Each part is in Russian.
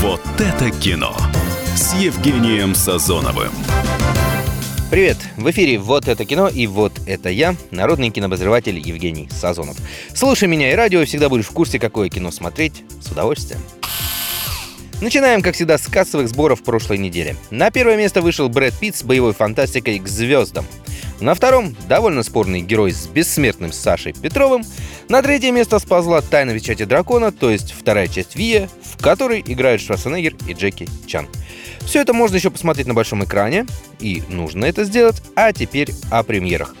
Вот это кино с Евгением Сазоновым. Привет! В эфире «Вот это кино» и «Вот это я», народный кинообозреватель Евгений Сазонов. Слушай меня и радио, всегда будешь в курсе, какое кино смотреть с удовольствием. Начинаем, как всегда, с кассовых сборов прошлой недели. На первое место вышел Брэд Питт с боевой фантастикой «К звездам». На втором – довольно спорный герой с бессмертным Сашей Петровым. На третье место сползла «Тайна печати дракона», то есть вторая часть Вия, в которой играют Шварценеггер и Джеки Чан. Все это можно еще посмотреть на большом экране, и нужно это сделать, а теперь о премьерах.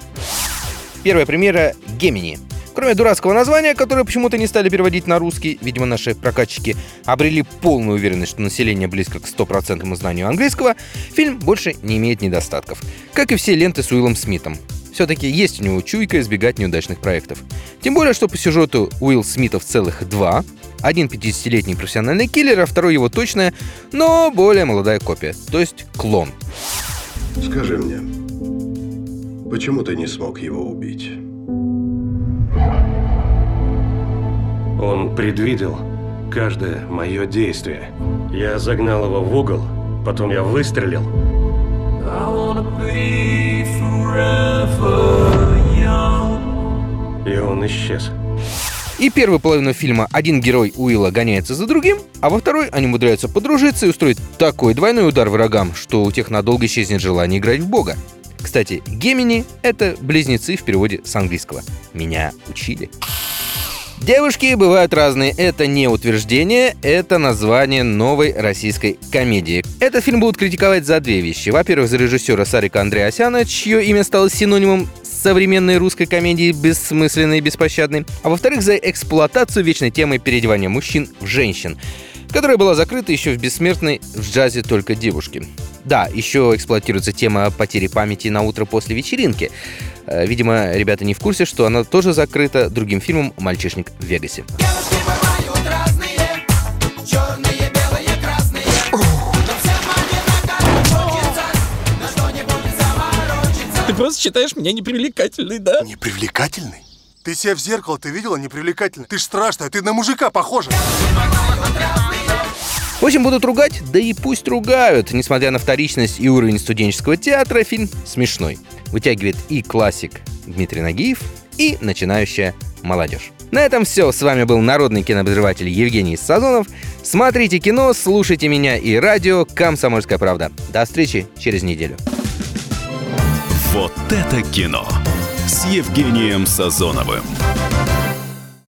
Первая премьера «Гемини», Кроме дурацкого названия, которое почему-то не стали переводить на русский, видимо, наши прокатчики обрели полную уверенность, что население близко к стопроцентному знанию английского, фильм больше не имеет недостатков. Как и все ленты с Уиллом Смитом. Все-таки есть у него чуйка избегать неудачных проектов. Тем более, что по сюжету Уилл Смита в целых два. Один 50-летний профессиональный киллер, а второй его точная, но более молодая копия, то есть клон. Скажи мне, почему ты не смог его убить? Он предвидел каждое мое действие. Я загнал его в угол, потом я выстрелил. И он исчез. И первую половину фильма один герой Уилла гоняется за другим, а во второй они умудряются подружиться и устроить такой двойной удар врагам, что у тех надолго исчезнет желание играть в бога. Кстати, Гемини — это близнецы в переводе с английского. Меня учили. Девушки бывают разные. Это не утверждение, это название новой российской комедии. Этот фильм будут критиковать за две вещи. Во-первых, за режиссера Сарика Андреасяна, чье имя стало синонимом современной русской комедии бессмысленной и беспощадной. А во-вторых, за эксплуатацию вечной темы переодевания мужчин в женщин которая была закрыта еще в бессмертной в джазе только девушки. Да, еще эксплуатируется тема потери памяти на утро после вечеринки. Э, видимо, ребята не в курсе, что она тоже закрыта другим фильмом «Мальчишник в Вегасе». Ты просто считаешь меня непривлекательной, да? Непривлекательный? Ты себя в зеркало ты видела непривлекательный? Ты ж страшная, ты на мужика похожа. В общем, будут ругать, да и пусть ругают. Несмотря на вторичность и уровень студенческого театра, фильм смешной. Вытягивает и классик Дмитрий Нагиев, и начинающая молодежь. На этом все. С вами был народный кинообозреватель Евгений Сазонов. Смотрите кино, слушайте меня и радио «Комсомольская правда». До встречи через неделю. Вот это кино с Евгением Сазоновым.